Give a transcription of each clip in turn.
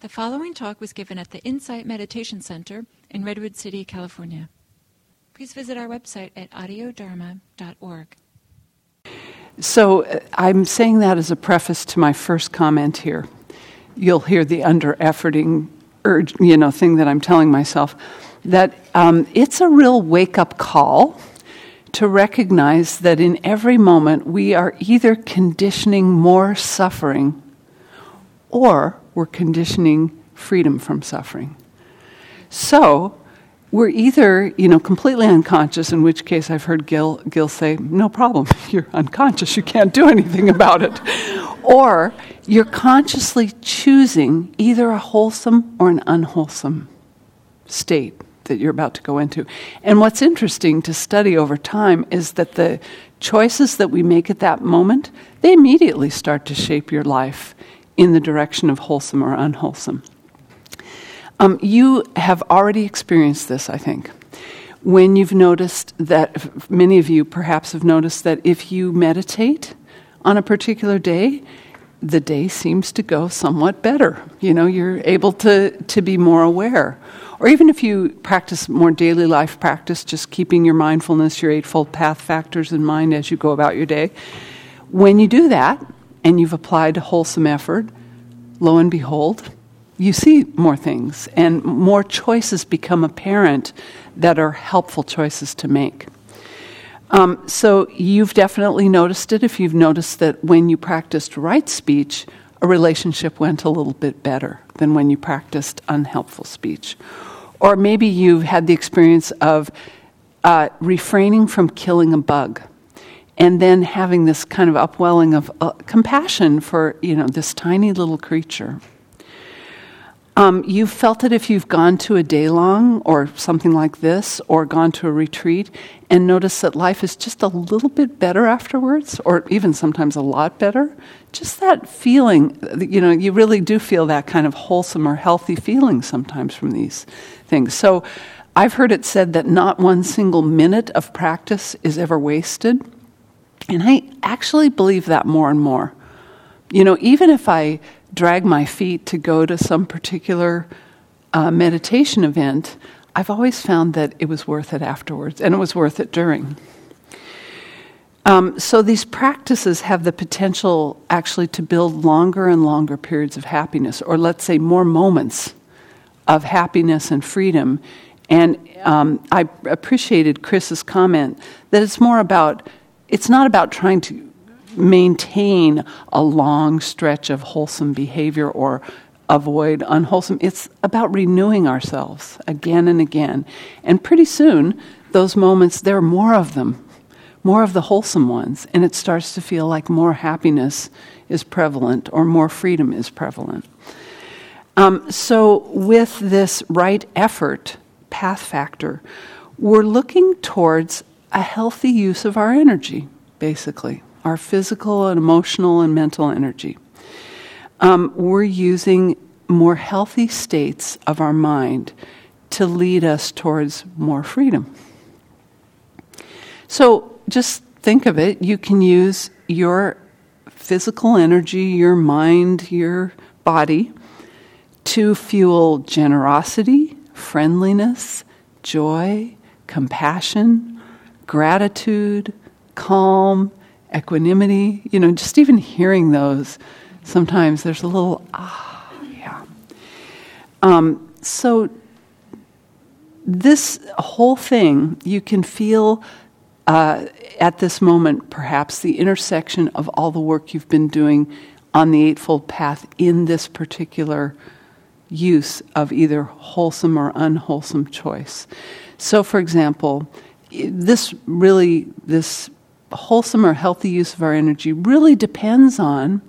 The following talk was given at the Insight Meditation Center in Redwood City, California. Please visit our website at audiodharma.org. So uh, I'm saying that as a preface to my first comment here. You'll hear the under efforting urge, you know, thing that I'm telling myself that um, it's a real wake up call to recognize that in every moment we are either conditioning more suffering or we're conditioning freedom from suffering. So, we're either, you know, completely unconscious, in which case I've heard Gil, Gil say, no problem, you're unconscious, you can't do anything about it. or you're consciously choosing either a wholesome or an unwholesome state that you're about to go into. And what's interesting to study over time is that the choices that we make at that moment, they immediately start to shape your life in the direction of wholesome or unwholesome. Um, you have already experienced this, I think, when you've noticed that many of you perhaps have noticed that if you meditate on a particular day, the day seems to go somewhat better. You know, you're able to, to be more aware. Or even if you practice more daily life practice, just keeping your mindfulness, your Eightfold Path factors in mind as you go about your day, when you do that and you've applied wholesome effort, lo and behold, you see more things and more choices become apparent that are helpful choices to make. Um, so you've definitely noticed it if you've noticed that when you practiced right speech, a relationship went a little bit better than when you practiced unhelpful speech. Or maybe you've had the experience of uh, refraining from killing a bug and then having this kind of upwelling of uh, compassion for you know this tiny little creature um, you've felt it if you've gone to a day long or something like this, or gone to a retreat and noticed that life is just a little bit better afterwards, or even sometimes a lot better. Just that feeling, you know, you really do feel that kind of wholesome or healthy feeling sometimes from these things. So I've heard it said that not one single minute of practice is ever wasted. And I actually believe that more and more. You know, even if I drag my feet to go to some particular uh, meditation event, I've always found that it was worth it afterwards, and it was worth it during. Um, so these practices have the potential actually to build longer and longer periods of happiness, or let's say more moments of happiness and freedom. And um, I appreciated Chris's comment that it's more about, it's not about trying to maintain a long stretch of wholesome behavior or avoid unwholesome. It's about renewing ourselves again and again. And pretty soon, those moments, there are more of them, more of the wholesome ones, and it starts to feel like more happiness is prevalent or more freedom is prevalent. Um, so, with this right effort, path factor, we're looking towards a healthy use of our energy, basically our physical and emotional and mental energy. Um, we're using more healthy states of our mind to lead us towards more freedom. So just think of it. You can use your physical energy, your mind, your body to fuel generosity, friendliness, joy, compassion, gratitude, calm, equanimity. You know, just even hearing those, sometimes there's a little, ah, yeah. Um, so, this whole thing, you can feel uh, at this moment, perhaps, the intersection of all the work you've been doing on the Eightfold Path in this particular use of either wholesome or unwholesome choice. So, for example, this really, this wholesome or healthy use of our energy really depends on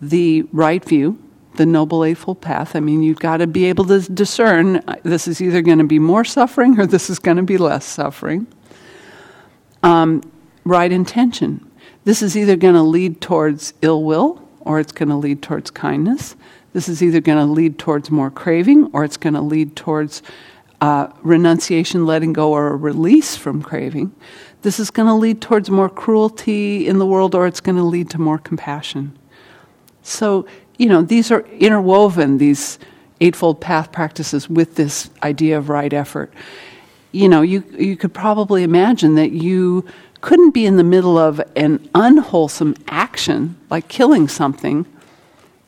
the right view, the Noble Eightfold Path. I mean, you've got to be able to discern uh, this is either going to be more suffering or this is going to be less suffering. Um, right intention. This is either going to lead towards ill will or it's going to lead towards kindness. This is either going to lead towards more craving or it's going to lead towards uh, renunciation, letting go, or a release from craving this is going to lead towards more cruelty in the world or it's going to lead to more compassion. So you know, these are interwoven, these Eightfold Path practices, with this idea of right effort. You know, you, you could probably imagine that you couldn't be in the middle of an unwholesome action, like killing something,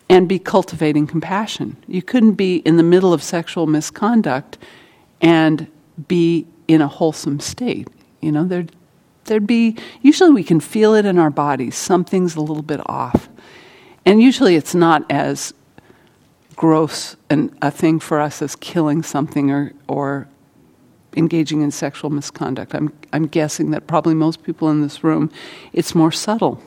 and be cultivating compassion. You couldn't be in the middle of sexual misconduct and be in a wholesome state. You know, there'd, there'd be, usually we can feel it in our bodies, something's a little bit off. And usually it's not as gross a thing for us as killing something or, or engaging in sexual misconduct. I'm, I'm guessing that probably most people in this room, it's more subtle.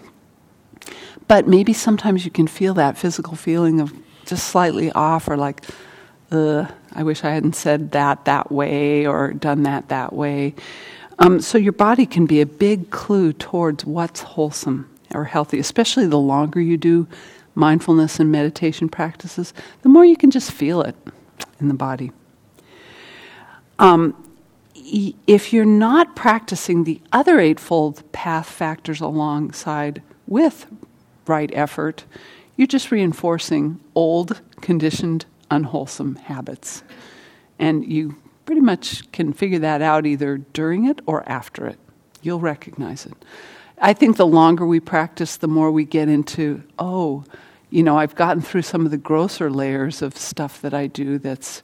But maybe sometimes you can feel that physical feeling of just slightly off or like, uh, I wish I hadn't said that that way or done that that way. Um, so your body can be a big clue towards what's wholesome or healthy, especially the longer you do mindfulness and meditation practices, the more you can just feel it in the body. Um, if you're not practicing the other Eightfold Path factors alongside with right effort, you're just reinforcing old, conditioned, unwholesome habits. And you pretty much can figure that out either during it or after it. You'll recognize it. I think the longer we practice, the more we get into, oh, you know, I've gotten through some of the grosser layers of stuff that I do that's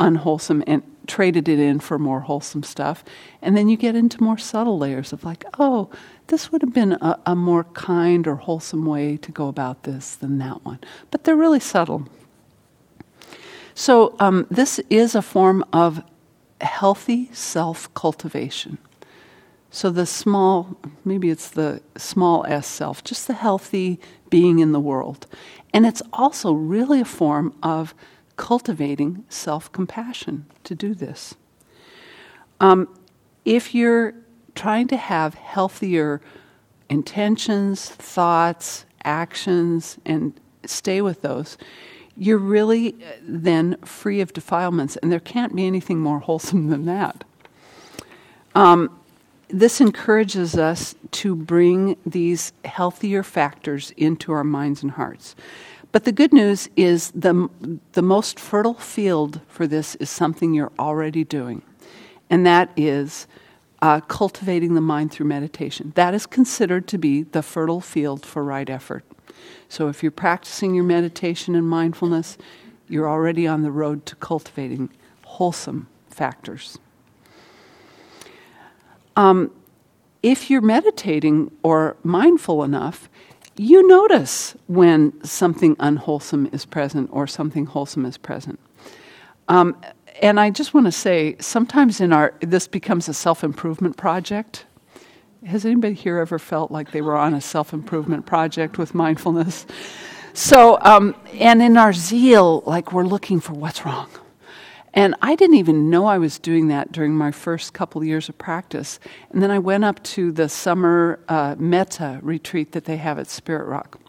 unwholesome and traded it in for more wholesome stuff. And then you get into more subtle layers of like, oh, this would have been a, a more kind or wholesome way to go about this than that one. But they're really subtle. So, um, this is a form of healthy self cultivation. So, the small, maybe it's the small s self, just the healthy being in the world. And it's also really a form of cultivating self compassion to do this. Um, if you're trying to have healthier intentions, thoughts, actions, and stay with those, you're really uh, then free of defilements, and there can't be anything more wholesome than that. Um, this encourages us to bring these healthier factors into our minds and hearts. But the good news is the, the most fertile field for this is something you're already doing, and that is uh, cultivating the mind through meditation. That is considered to be the fertile field for right effort. So if you're practicing your meditation and mindfulness, you're already on the road to cultivating wholesome factors. Um, if you're meditating or mindful enough, you notice when something unwholesome is present or something wholesome is present. Um, and I just want to say, sometimes in our this becomes a self improvement project. Has anybody here ever felt like they were on a self improvement project with mindfulness? So, um, and in our zeal, like we're looking for what's wrong. And I didn't even know I was doing that during my first couple years of practice. And then I went up to the summer uh, metta retreat that they have at Spirit Rock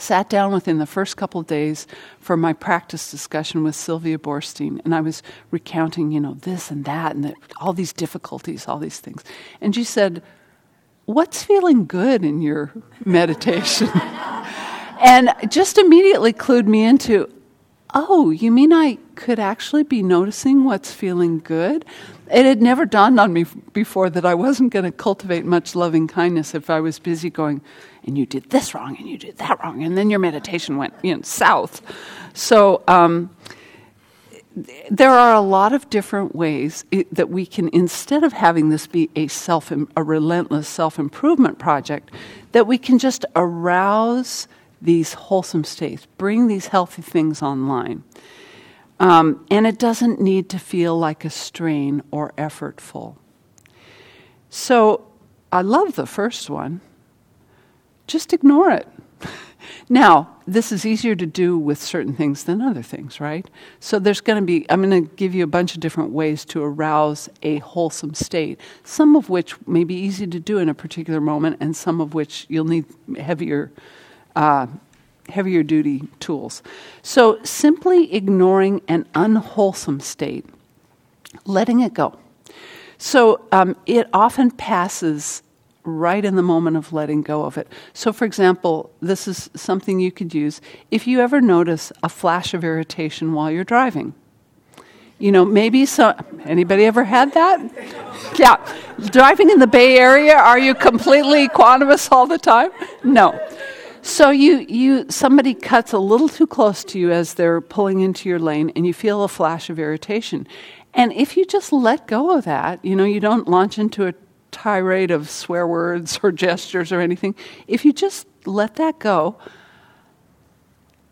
sat down within the first couple of days for my practice discussion with Sylvia Boorstein, and I was recounting, you know, this and that, and the, all these difficulties, all these things. And she said, What's feeling good in your meditation? and just immediately clued me into, Oh, you mean I could actually be noticing what's feeling good? It had never dawned on me before that I wasn't going to cultivate much loving kindness if I was busy going, and you did this wrong and you did that wrong, and then your meditation went you know, south. So um, there are a lot of different ways it, that we can, instead of having this be a self, a relentless self improvement project, that we can just arouse these wholesome states, bring these healthy things online. Um, and it doesn't need to feel like a strain or effortful. So I love the first one just ignore it. Now, this is easier to do with certain things than other things, right? So there's going to be, I'm going to give you a bunch of different ways to arouse a wholesome state, some of which may be easy to do in a particular moment, and some of which you'll need heavier. Uh, heavier duty tools. So, simply ignoring an unwholesome state, letting it go. So, um, it often passes right in the moment of letting go of it. So, for example, this is something you could use if you ever notice a flash of irritation while you're driving. You know, maybe so. Anybody ever had that? Yeah. Driving in the Bay Area, are you completely equanimous all the time? No. So you, you somebody cuts a little too close to you as they're pulling into your lane and you feel a flash of irritation. And if you just let go of that, you know, you don't launch into a tirade of swear words or gestures or anything. If you just let that go,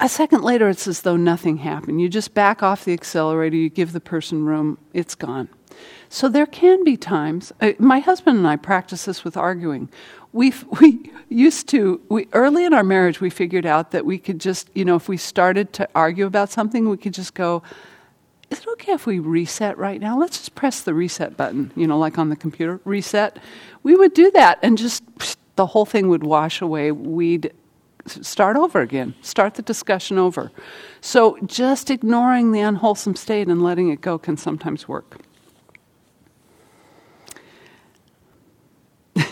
a second later it's as though nothing happened. You just back off the accelerator, you give the person room, it's gone. So there can be times. Uh, my husband and I practice this with arguing. We we used to we early in our marriage we figured out that we could just you know if we started to argue about something we could just go is it okay if we reset right now? Let's just press the reset button, you know, like on the computer, reset. We would do that and just the whole thing would wash away. We'd start over again, start the discussion over. So just ignoring the unwholesome state and letting it go can sometimes work.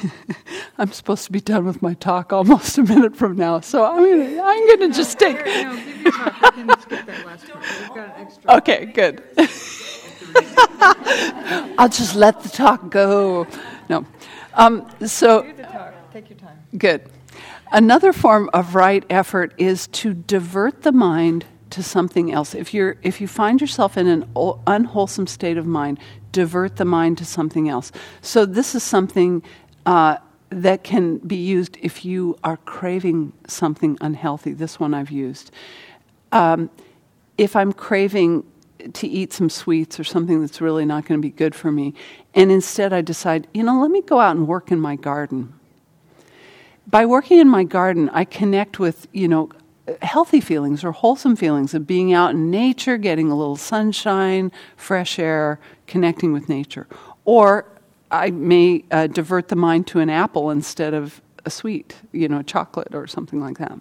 I'm supposed to be done with my talk almost a minute from now, so I'm gonna, I'm going to just take. No, give your talk. We can skip that last part. We've got an extra. Okay, good. I'll just let the talk go. No. Um, so, Do the talk. Take your time. good. Another form of right effort is to divert the mind to something else. If, you're, if you find yourself in an unwholesome state of mind, divert the mind to something else. So, this is something uh, that can be used if you are craving something unhealthy. This one I've used. Um, if I'm craving to eat some sweets or something that's really not going to be good for me, and instead I decide, you know, let me go out and work in my garden. By working in my garden, I connect with, you know, healthy feelings or wholesome feelings of being out in nature, getting a little sunshine, fresh air, connecting with nature. Or I may uh, divert the mind to an apple instead of a sweet, you know, chocolate or something like that.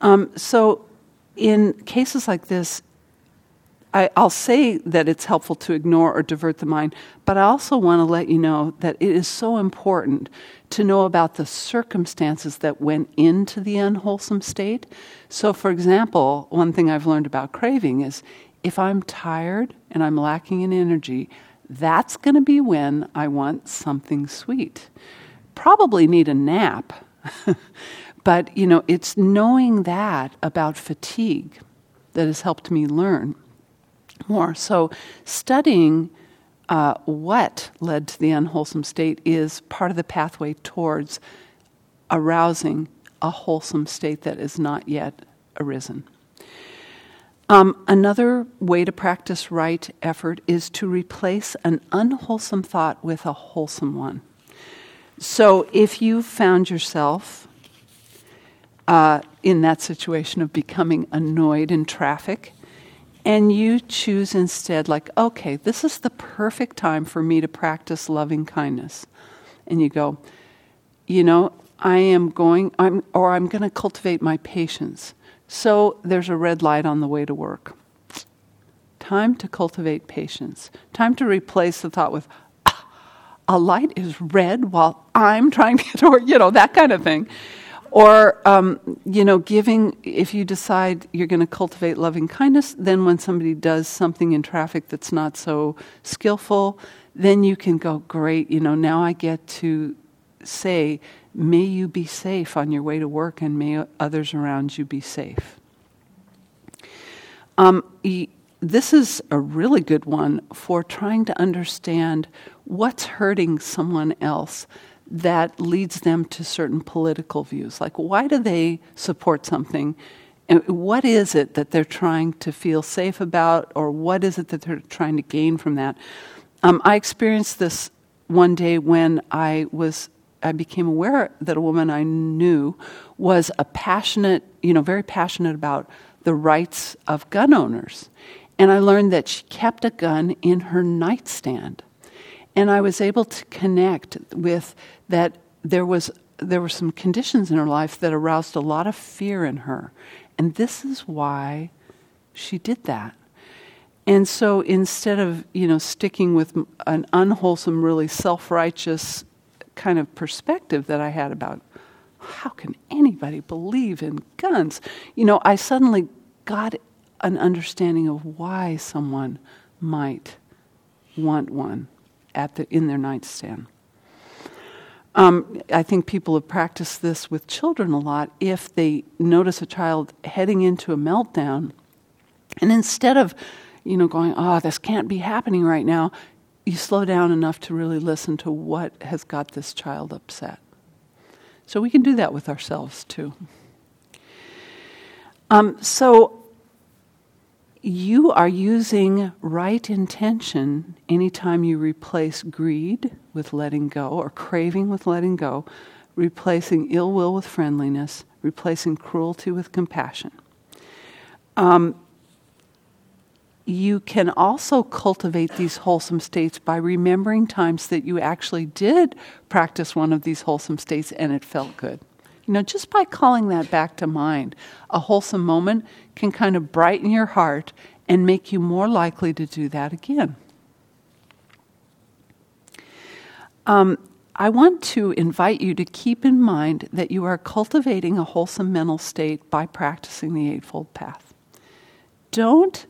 Um, so, in cases like this, I, will say that it's helpful to ignore or divert the mind, but I also want to let you know that it is so important to know about the circumstances that went into the unwholesome state. So, for example, one thing I've learned about craving is if I'm tired and I'm lacking in energy, that's going to be when I want something sweet. Probably need a nap. but, you know, it's knowing that about fatigue that has helped me learn more. So, studying uh, what led to the unwholesome state is part of the pathway towards arousing a wholesome state that is not yet arisen. Um, another way to practice right effort is to replace an unwholesome thought with a wholesome one. So if you found yourself uh, in that situation of becoming annoyed in traffic, and you choose instead, like, okay, this is the perfect time for me to practice loving kindness, and you go, you know, I am going, I'm, or I'm going to cultivate my patience. So there's a red light on the way to work. Time to cultivate patience. Time to replace the thought with, ah, a light is red while I'm trying to get to work, you know, that kind of thing. Or, um, you know, giving, if you decide you're going to cultivate loving kindness, then when somebody does something in traffic that's not so skillful, then you can go, great, you know, now I get to say, may you be safe on your way to work and may others around you be safe. Um, this is a really good one for trying to understand what's hurting someone else that leads them to certain political views. Like, why do they support something? And what is it that they're trying to feel safe about, or what is it that they're trying to gain from that? Um, I experienced this one day when I was I became aware that a woman I knew was a passionate, you know, very passionate about the rights of gun owners. And I learned that she kept a gun in her nightstand. And I was able to connect with that there was there were some conditions in her life that aroused a lot of fear in her. And this is why she did that. And so instead of, you know, sticking with an unwholesome, really self-righteous kind of perspective that I had about how can anybody believe in guns? You know, I suddenly got an understanding of why someone might want one at the, in their nightstand. Um, I think people have practiced this with children a lot. If they notice a child heading into a meltdown, and instead of, you know, going, "Oh, this can't be happening right now," you slow down enough to really listen to what has got this child upset. So we can do that with ourselves too. Um, so you are using right intention anytime you replace greed with letting go or craving with letting go, replacing ill will with friendliness, replacing cruelty with compassion. Um, you can also cultivate these wholesome states by remembering times that you actually did practice one of these wholesome states and it felt good. You know, just by calling that back to mind, a wholesome moment can kind of brighten your heart and make you more likely to do that again. Um, I want to invite you to keep in mind that you are cultivating a wholesome mental state by practicing the Eightfold Path. Don't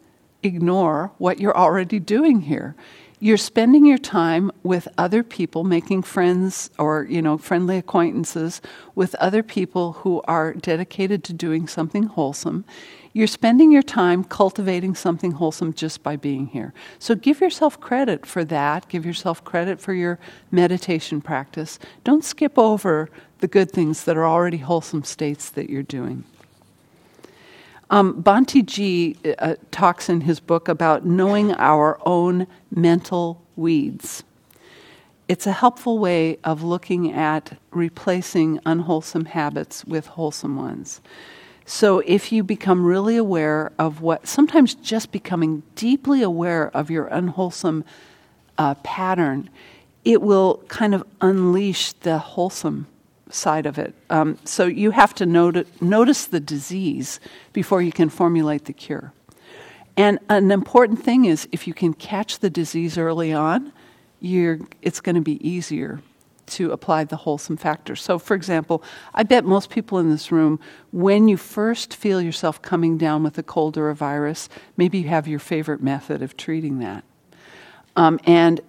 ignore what you're already doing here. You're spending your time with other people, making friends or, you know, friendly acquaintances with other people who are dedicated to doing something wholesome. You're spending your time cultivating something wholesome just by being here. So give yourself credit for that. Give yourself credit for your meditation practice. Don't skip over the good things that are already wholesome states that you're doing. Um, Bhante G uh, talks in his book about knowing our own mental weeds. It's a helpful way of looking at replacing unwholesome habits with wholesome ones. So, if you become really aware of what, sometimes just becoming deeply aware of your unwholesome uh, pattern, it will kind of unleash the wholesome side of it. Um, so you have to not- notice the disease before you can formulate the cure. And an important thing is if you can catch the disease early on, it's going to be easier to apply the wholesome factors. So, for example, I bet most people in this room, when you first feel yourself coming down with a cold or a virus, maybe you have your favorite method of treating that. Um, and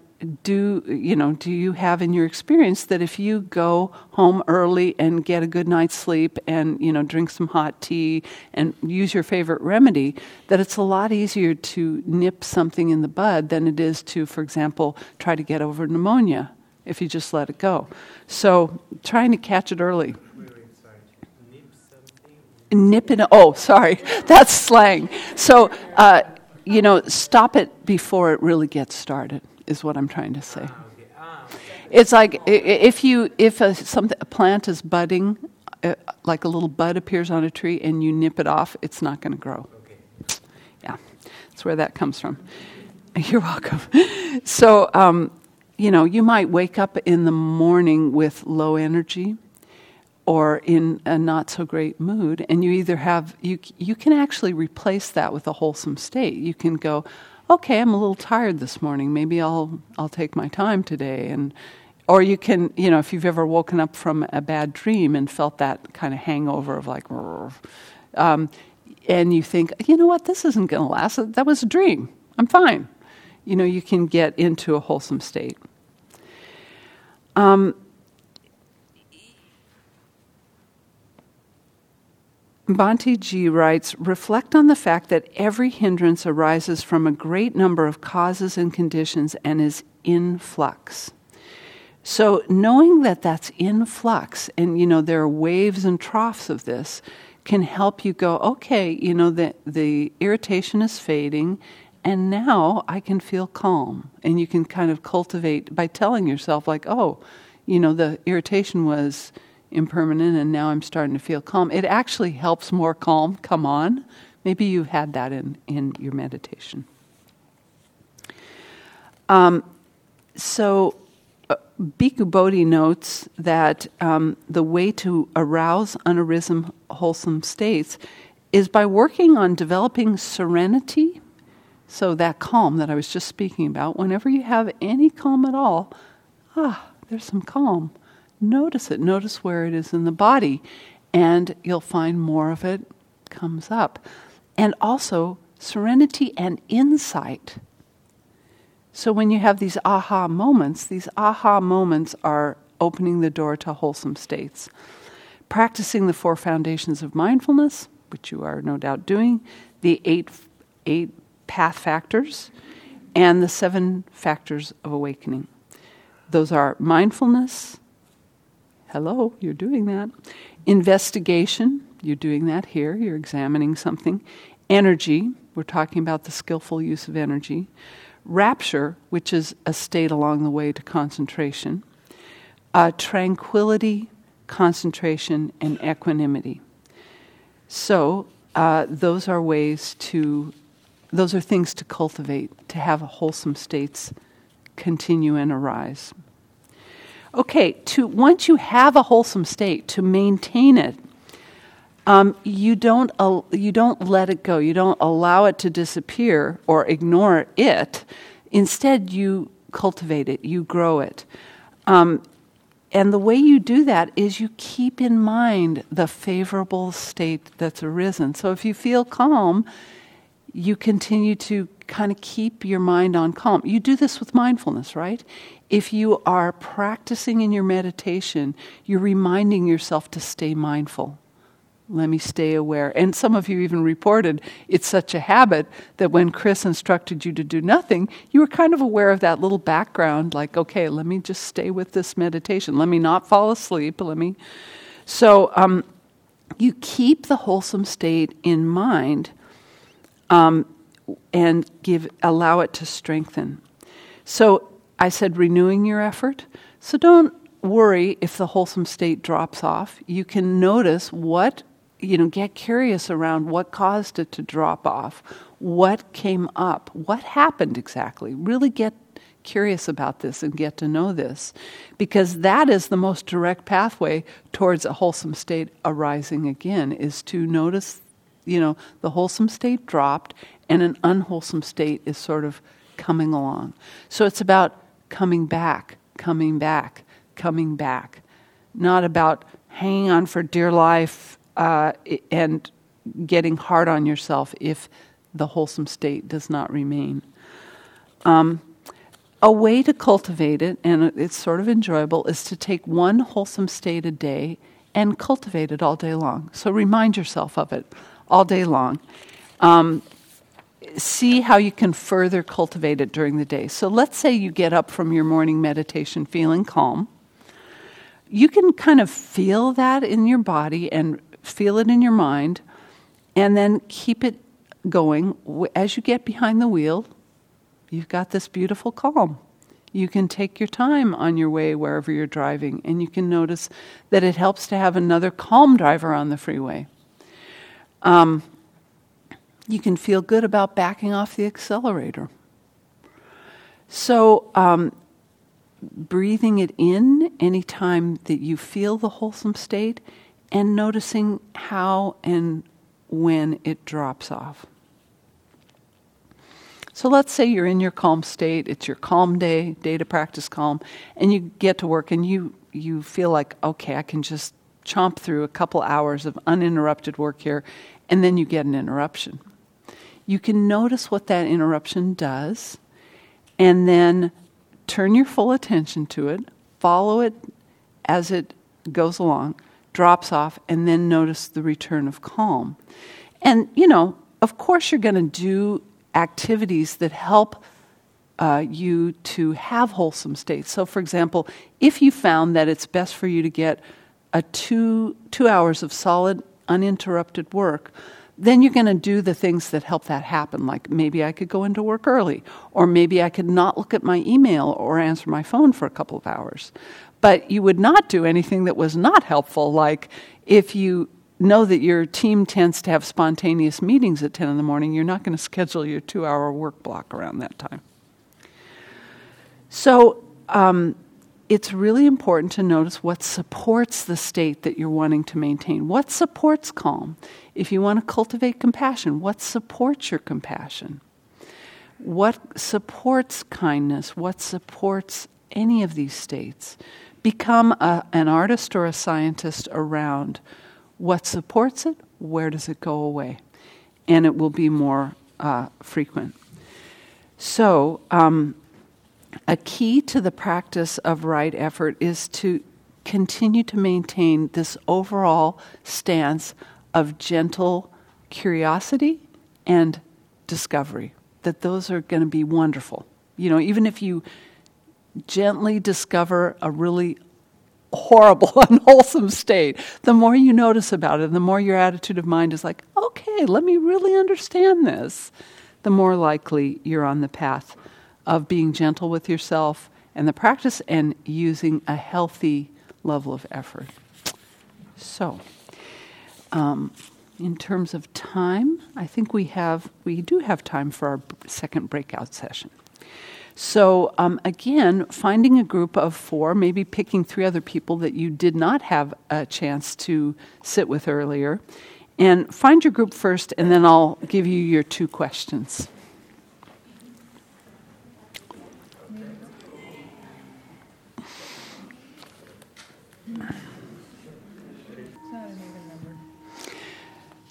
do you know do you have in your experience that if you go home early and get a good night's sleep and you know drink some hot tea and use your favorite remedy that it's a lot easier to nip something in the bud than it is to for example try to get over pneumonia if you just let it go. So trying to catch it early. Nip it oh sorry that's slang. So uh, you know stop it before it really gets started is what I'm trying to say. It's like if you if a, some, a plant is budding, uh, like a little bud appears on a tree, and you nip it off, it's not going to grow. Yeah, that's where that comes from. You're welcome. So, um, you know, you might wake up in the morning with low energy or in a not so great mood and you either have you you can actually replace that with a wholesome state you can go okay, I'm a little tired this morning. Maybe I'll I'll take my time today and or you can, you know, if you've ever woken up from a bad dream and felt that kind of hangover of like, um, and you think, you know what, this isn't going to last. That was a dream. I'm fine. You know, you can get into a wholesome state. Um, Bhante G writes Reflect on the fact that every hindrance arises from a great number of causes and conditions and is in flux. So, knowing that that's in flux, and you know, there are waves and troughs of this, can help you go, okay, you know, the, the irritation is fading, and now I can feel calm. And you can kind of cultivate by telling yourself, like, oh, you know, the irritation was impermanent and now I'm starting to feel calm. It actually helps more calm come on. Maybe you've had that in, in your meditation. Um, so, uh, Bhikkhu Bodhi notes that um, the way to arouse unarisen wholesome states is by working on developing serenity. So, that calm that I was just speaking about, whenever you have any calm at all, ah, there's some calm Notice it. Notice where it is in the body, and you'll find more of it comes up. And also serenity and insight. So when you have these aha moments, these aha moments are opening the door to wholesome states. Practicing the four foundations of mindfulness, which you are no doubt doing, the eight, eight path factors, and the seven factors of awakening. Those are mindfulness. Hello, you're doing that. Investigation, you're doing that here, you're examining something. Energy, we're talking about the skillful use of energy. Rapture, which is a state along the way to concentration. Uh, tranquility, concentration, and equanimity. So, uh, those are ways to, those are things to cultivate, to have wholesome states continue and arise. Okay, to once you have a wholesome state, to maintain it, um, you don't uh, you don't let it go. You don't allow it to disappear or ignore it. Instead, you cultivate it. You grow it. Um, and the way you do that is you keep in mind the favorable state that's arisen. So if you feel calm, you continue to kind of keep your mind on calm. You do this with mindfulness, right? If you are practicing in your meditation, you're reminding yourself to stay mindful. Let me stay aware. And some of you even reported it's such a habit that when Chris instructed you to do nothing, you were kind of aware of that little background, like, okay, let me just stay with this meditation. Let me not fall asleep. Let me. So um, you keep the wholesome state in mind um, and give allow it to strengthen. So I said renewing your effort. So don't worry if the wholesome state drops off. You can notice what you know, get curious around what caused it to drop off, what came up, what happened exactly. Really get curious about this and get to know this because that is the most direct pathway towards a wholesome state arising again is to notice you know the wholesome state dropped and an unwholesome state is sort of coming along so it's about coming back coming back coming back not about hanging on for dear life uh, and getting hard on yourself if the wholesome state does not remain. Um, a way to cultivate it, and it's sort of enjoyable, is to take one wholesome state a day and cultivate it all day long. So remind yourself of it all day long. Um, see how you can further cultivate it during the day. So let's say you get up from your morning meditation feeling calm. You can kind of feel that in your body and feel it in your mind, and then keep it going. As you get behind the wheel, you've got this beautiful calm. You can take your time on your way wherever you're driving, and you can notice that it helps to have another calm driver on the freeway. Um, you can feel good about backing off the accelerator. So, um, breathing it in anytime that you feel the wholesome state and noticing how and when it drops off. So let's say you're in your calm state, it's your calm day, day to practice calm, and you get to work and you, you feel like, okay, I can just chomp through a couple hours of uninterrupted work here, and then you get an interruption. You can notice what that interruption does, and then turn your full attention to it, follow it as it goes along, drops off, and then notice the return of calm. And, you know, of course, you're going to do activities that help uh, you to have wholesome states. So, for example, if you found that it's best for you to get a two, two hours of solid, uninterrupted work, then you're going to do the things that help that happen. Like maybe I could go into work early, or maybe I could not look at my email or answer my phone for a couple of hours. But you would not do anything that was not helpful, like if you know that your team tends to have spontaneous meetings at 10 in the morning, you're not going to schedule your two hour work block around that time. So, um, it's really important to notice what supports the state that you're wanting to maintain. What supports calm? If you want to cultivate compassion, what supports your compassion? What supports kindness? What supports any of these states? become a, an artist or a scientist around what supports it, where does it go away, and it will be more uh, frequent. So, um, a key to the practice of right effort is to continue to maintain this overall stance of gentle curiosity and discovery, that those are going to be wonderful. You know, even if you gently discover a really horrible, unwholesome state, the more you notice about it, the more your attitude of mind is like, okay, let me really understand this, the more likely you're on the path of being gentle with yourself and the practice and using a healthy level of effort. So, um, in terms of time, I think we have we do have time for our second breakout session. So um, again, finding a group of four, maybe picking three other people that you did not have a chance to sit with earlier, and find your group first, and then I'll give you your two questions.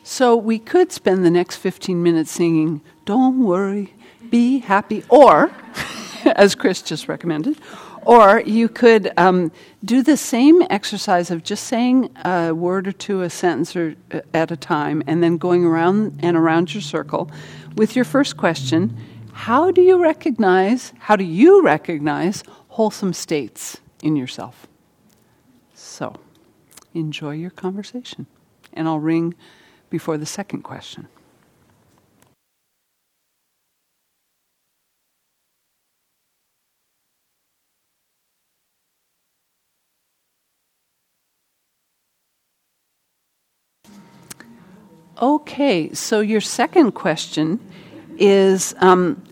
So we could spend the next 15 minutes singing, Don't worry, be happy, or, as Chris just recommended, or you could um, do the same exercise of just saying a word or two, a sentence or, uh, at a time, and then going around and around your circle with your first question How do you recognize, how do you recognize wholesome states in yourself? So, enjoy your conversation. And I'll ring before the second question. Okay, so your second question is um,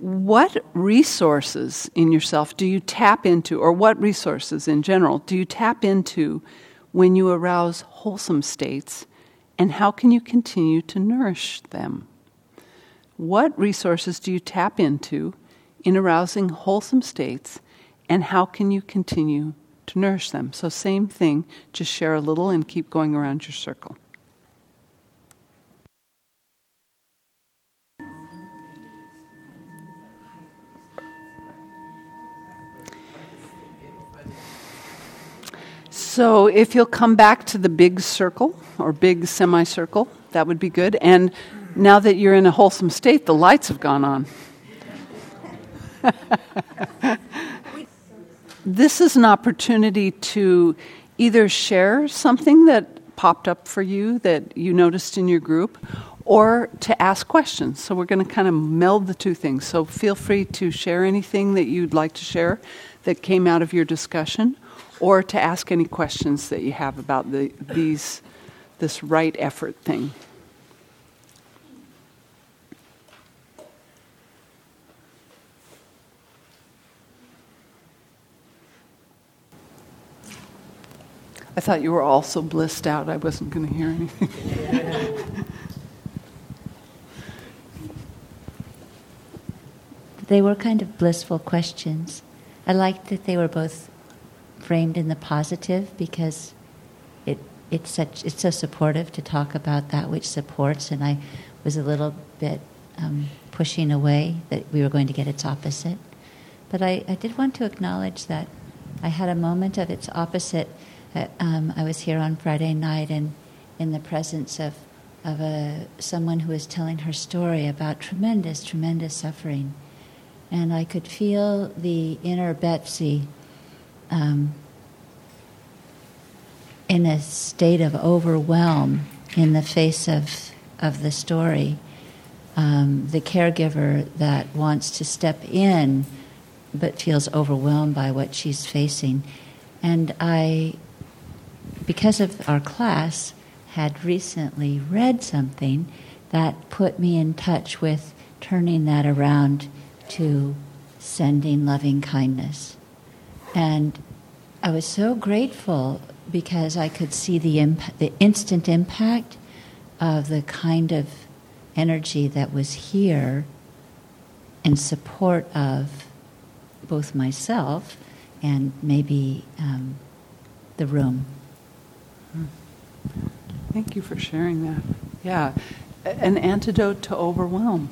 what resources in yourself do you tap into, or what resources in general do you tap into when you arouse wholesome states and how can you continue to nourish them? What resources do you tap into in arousing wholesome states, and how can you continue to nourish them? So, same thing, just share a little and keep going around your circle. So, if you'll come back to the big circle or big semicircle, that would be good. And now that you're in a wholesome state, the lights have gone on. this is an opportunity to either share something that popped up for you that you noticed in your group or to ask questions. So we're going to kind of meld the two things. So feel free to share anything that you'd like to share that came out of your discussion or to ask any questions that you have about the, these, this right effort thing. I thought you were all so blissed out I wasn't going to hear anything. they were kind of blissful questions. I liked that they were both framed in the positive because it it's such it's so supportive to talk about that which supports, and I was a little bit um, pushing away that we were going to get its opposite. But I, I did want to acknowledge that I had a moment of its opposite. Uh, um, I was here on Friday night and in the presence of of a someone who was telling her story about tremendous, tremendous suffering, and I could feel the inner Betsy um, in a state of overwhelm in the face of, of the story. Um, the caregiver that wants to step in but feels overwhelmed by what she's facing. And I, because of our class, had recently read something that put me in touch with turning that around to sending loving kindness. And I was so grateful because I could see the, imp- the instant impact of the kind of energy that was here in support of both myself and maybe um, the room. Thank you for sharing that. Yeah, an antidote to overwhelm,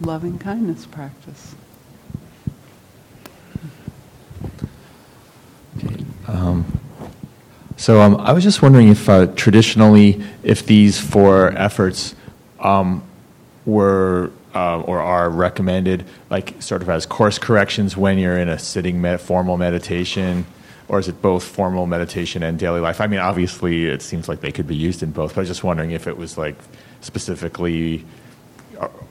loving kindness practice. So um, I was just wondering if uh, traditionally, if these four efforts um, were uh, or are recommended, like sort of as course corrections when you're in a sitting med- formal meditation, or is it both formal meditation and daily life? I mean, obviously, it seems like they could be used in both, but I was just wondering if it was like specifically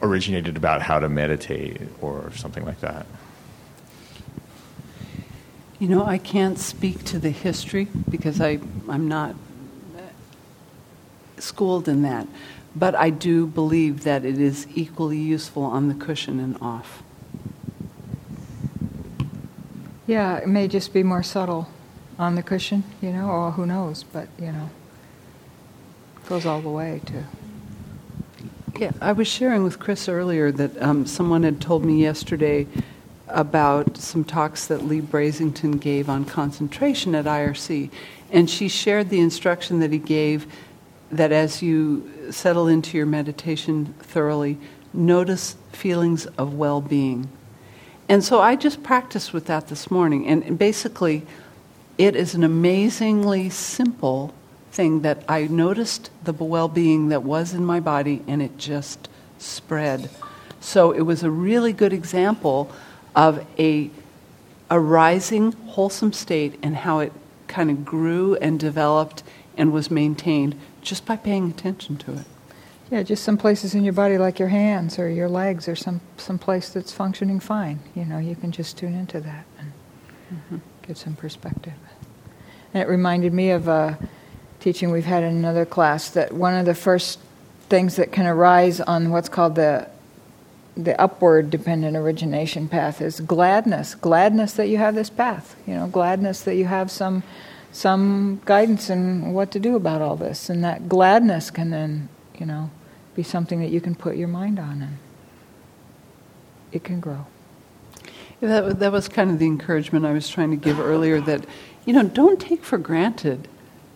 originated about how to meditate or something like that. You know, I can't speak to the history because I, I'm not schooled in that. But I do believe that it is equally useful on the cushion and off. Yeah, it may just be more subtle on the cushion, you know, or who knows, but, you know, goes all the way to. Yeah, I was sharing with Chris earlier that um, someone had told me yesterday about some talks that Leigh Brasington gave on concentration at IRC. And she shared the instruction that he gave that as you settle into your meditation thoroughly, notice feelings of well being. And so I just practiced with that this morning. And basically, it is an amazingly simple thing that I noticed the well being that was in my body and it just spread. So it was a really good example of a, a rising, wholesome state and how it kind of grew and developed and was maintained just by paying attention to it. Yeah, just some places in your body like your hands or your legs or some, some place that's functioning fine. You know, you can just tune into that and mm-hmm. get some perspective. And it reminded me of a teaching we've had in another class that one of the first things that can arise on what's called the the upward dependent origination path is gladness gladness that you have this path you know gladness that you have some some guidance in what to do about all this and that gladness can then you know be something that you can put your mind on and it can grow That, that was kind of the encouragement I was trying to give earlier that, you know, don't take for granted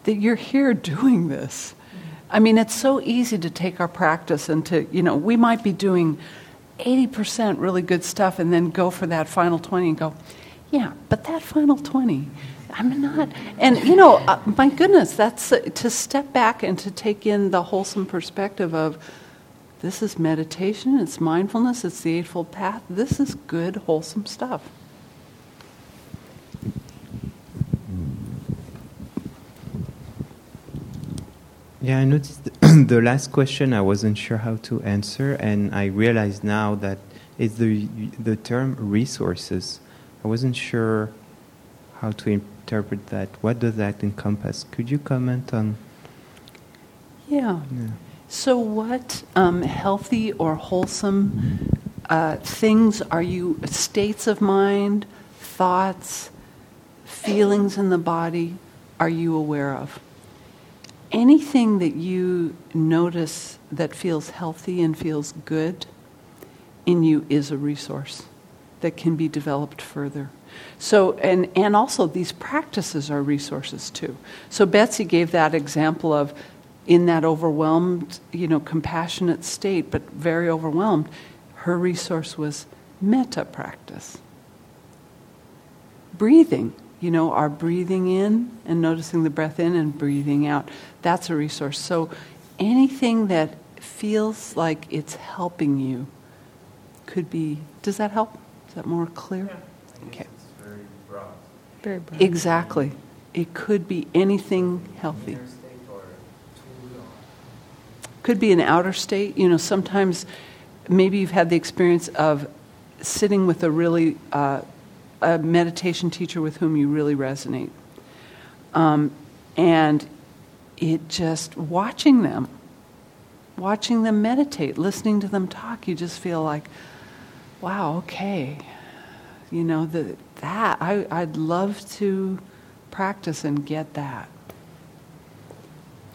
that you're here doing this. I mean, it's so easy to take our practice and to, you know, we might be doing 80% really good stuff and then go for that final 20 and go, yeah, but that final 20, I'm not. And, you know, uh, my goodness, that's uh, to step back and to take in the wholesome perspective of, this is meditation, it's mindfulness, it's the Eightfold Path. This is good, wholesome stuff. Yeah, I noticed the last question I wasn't sure how to answer, and I realized now that it's the the term resources. I wasn't sure how to interpret that. What does that encompass? Could you comment on? Yeah. Yeah. So, what um, healthy or wholesome uh, things are you, states of mind, thoughts, feelings in the body, are you aware of? Anything that you notice that feels healthy and feels good in you is a resource that can be developed further. So, and, and also these practices are resources too. So Betsy gave that example of in that overwhelmed, you know, compassionate state, but very overwhelmed, her resource was metta practice. Breathing, you know, our breathing in and noticing the breath in and breathing out, that's a resource. So anything that feels like it's helping you could be, does that help? Is that more clear? Yeah. Okay. It's very broad. Very broad Exactly. It could be anything healthy. Could be an outer state. You know, sometimes maybe you've had the experience of sitting with a really uh, a meditation teacher with whom you really resonate, um, and it just watching them, watching them meditate, listening to them talk, you just feel like, wow, okay, you know the, that I, I'd love to practice and get that.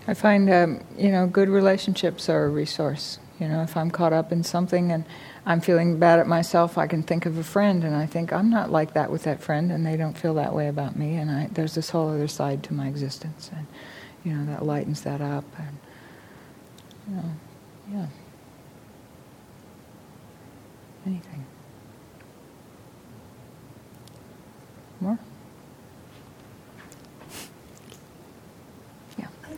I find, um, you know, good relationships are a resource. You know, if I'm caught up in something and I'm feeling bad at myself, I can think of a friend and I think I'm not like that with that friend and they don't feel that way about me and I, there's this whole other side to my existence and you know that lightens that up and you know, yeah. Anything. More? Yeah.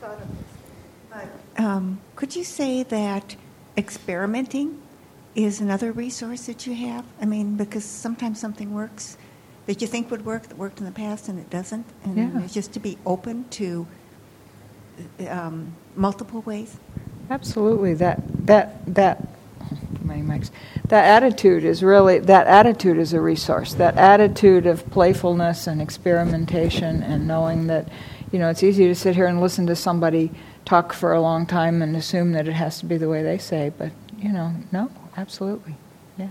this, but um, could you say that experimenting is another resource that you have? I mean, because sometimes something works that you think would work that worked in the past and it doesn't, and Yeah. it's just to be open to um, multiple ways. Absolutely. That that that my mics. That attitude is really that attitude is a resource. That attitude of playfulness and experimentation and knowing that you know it's easy to sit here and listen to somebody talk for a long time and assume that it has to be the way they say, but you know, no, absolutely. Yeah.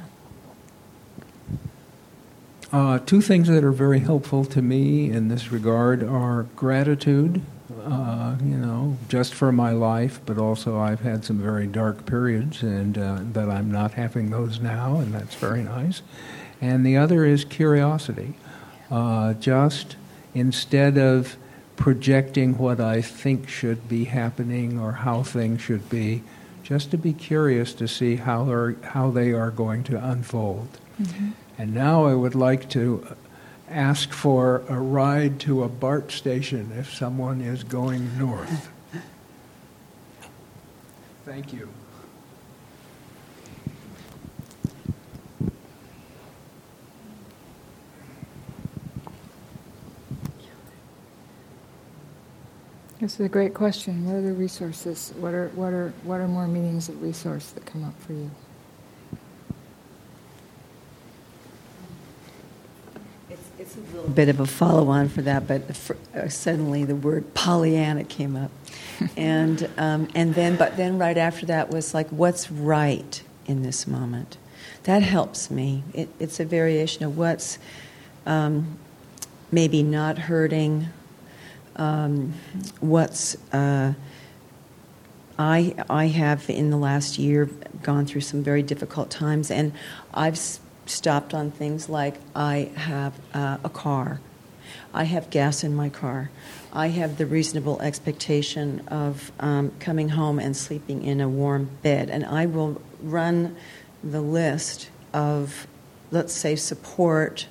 Uh, two things that are very helpful to me in this regard are gratitude, uh, you know, just for my life, but also I've had some very dark periods, and uh, that I'm not having those now, and that's very nice. And the other is curiosity. Uh, just instead of projecting what I think should be happening or how things should be, just to be curious to see how, are, how they are going to unfold. And now I would like to ask for a ride to a BART station if someone is going north. Thank you. This is a great question. What are the resources? What are what are what are more meanings of resource that come up for you? It's, it's a little bit of a follow on for that, but for, uh, suddenly the word Pollyanna came up. and, um, and then, but then right after that was like, what's right in this moment? That helps me. It, it's a variation of what's um, maybe not hurting, um, what's. Uh, I, I have in the last year gone through some very difficult times, and I've stopped on things like I have uh, a car, I have gas in my car, I have the reasonable expectation of um, coming home and sleeping in a warm bed, and I will run the list of, let's say, support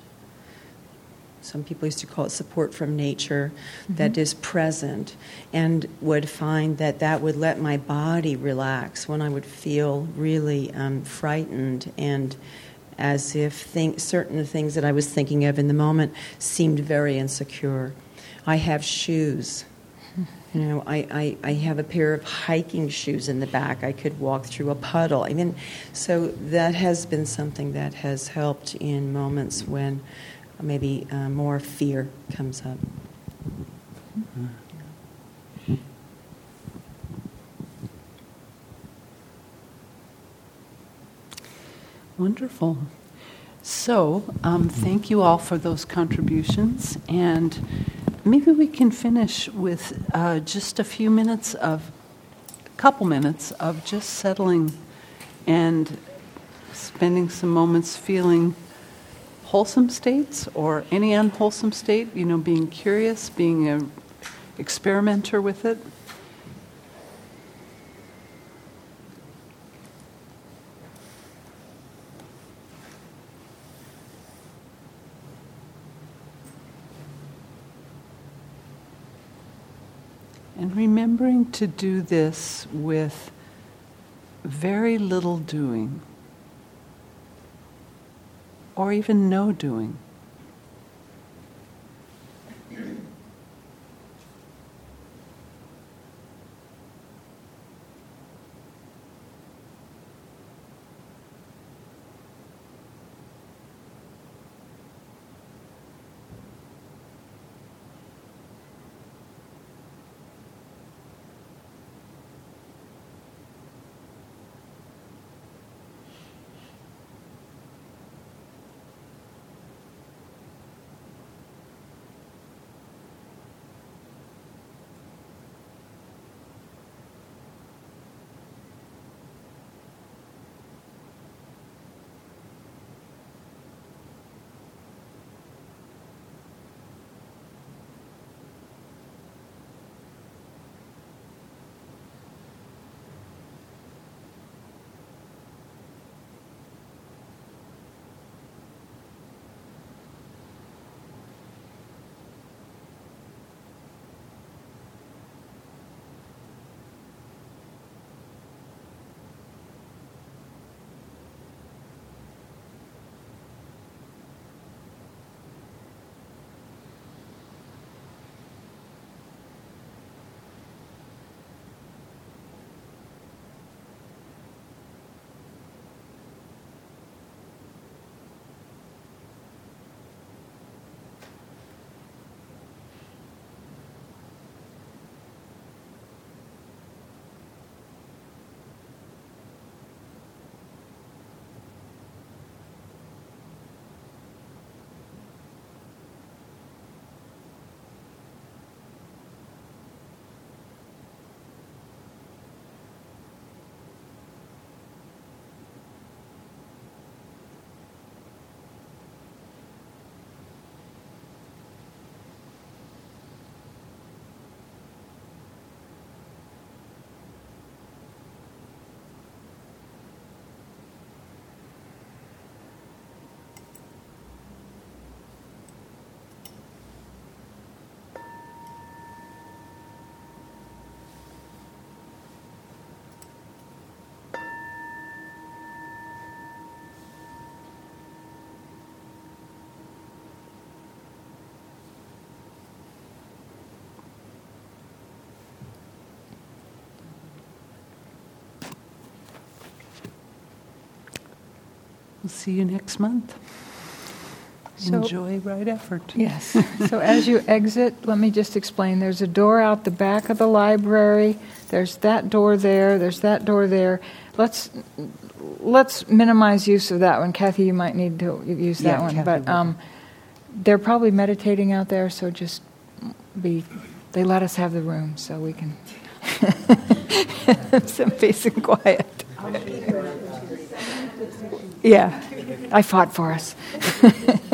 some people used to call it support from nature that is present and would find that that would let my body relax when i would feel really um, frightened and as if think, certain things that i was thinking of in the moment seemed very insecure i have shoes you know, I, I, I have a pair of hiking shoes in the back. I could walk through a puddle. I mean, so that has been something that has helped in moments when maybe uh, more fear comes up. Wonderful. So, um, thank you all for those contributions. And maybe we can finish with uh, just a few minutes of, a couple minutes of just settling and spending some moments feeling wholesome states or any unwholesome state, you know, being curious, being a experimenter with it. And remembering to do this with very little doing, or even no doing. We'll see you next month. So- Enjoy right effort. Yes. So as you exit, let me just explain. There's a door out the back of the library. There's that door there. There's that door there. Let's let's minimize use of that one. Kathy, you might need to use that Yeah, one. Kathy but um, they're probably meditating out there, so just be. They let us have the room, so we can have some peace and quiet. Yeah, I fought for us.